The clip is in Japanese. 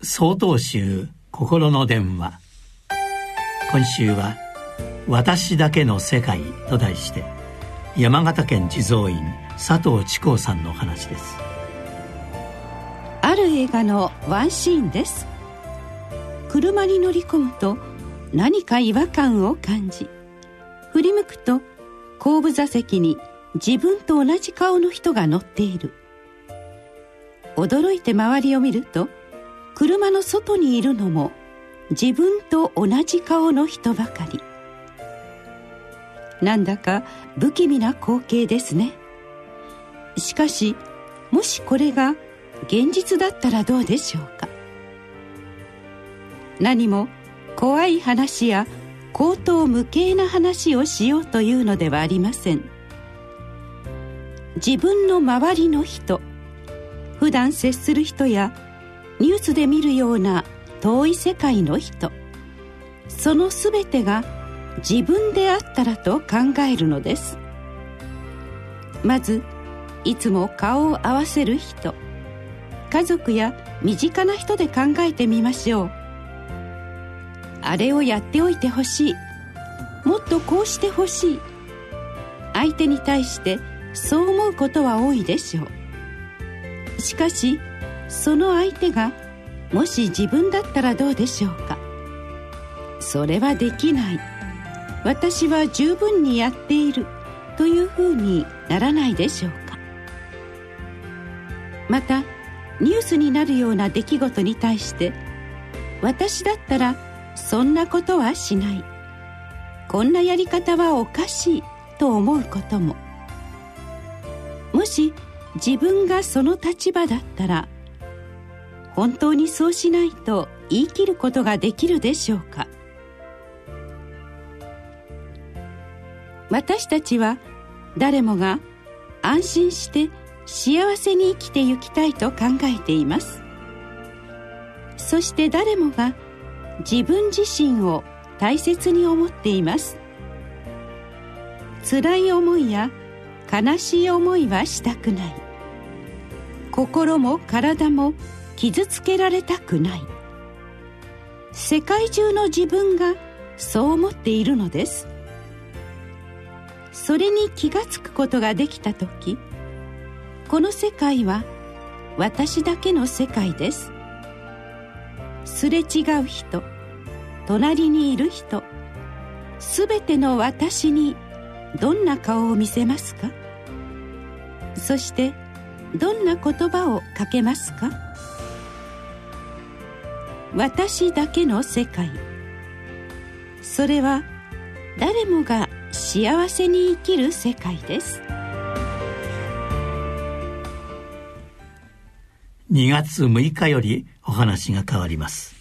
総統集心の電話。今週は「私だけの世界」と題して山形県地蔵院佐藤智光さんの話です。ある映画のワンシーンです。車に乗り込むと何か違和感を感じ振り向くと後部座席に自分と同じ顔の人が乗っている。驚いて周りを見ると車の外にいるのも自分と同じ顔の人ばかり。なんだか不気味な光景ですね。しかしもしこれが現実だったらどうでしょうか。何も怖い話や口頭無形な話をしようというのではありません。自分の周りの人普段接する人やニュースで見るような遠い世界の人。その全てが自分であったらと考えるのです。まずいつも顔を合わせる人。家族や身近な人で考えてみましょう。あれをやっておいてほしい。もっとこうしてほしい。相手に対してそう思うことは多いでしょう。しかしその相手がもし自分だったらどうでしょうか？それはできない。私は十分にやっている。というふうにならないでしょうか？またニュースになるような出来事に対して私だったらそんなことはしない。こんなやり方はおかしい。と思うことも。もし自分がその立場だったら本当にそうしないと言い切ることができるでしょうか？私たちは誰もが安心して幸せに生きてゆきたいと考えています。そして誰もが自分自身を大切に思っています。辛い思いや悲しい思いはしたくない。心も体も傷つけられたくない。世界中の自分がそう思っているのです。それに気がつくことができた時この世界は私だけの世界です。すれ違う人隣にいる人すべての私にどんな顔を見せますか？そしてどんな言葉をかけますか？私だけの世界。それは誰もが幸せに生きる世界です。2月6日よりお話が変わります。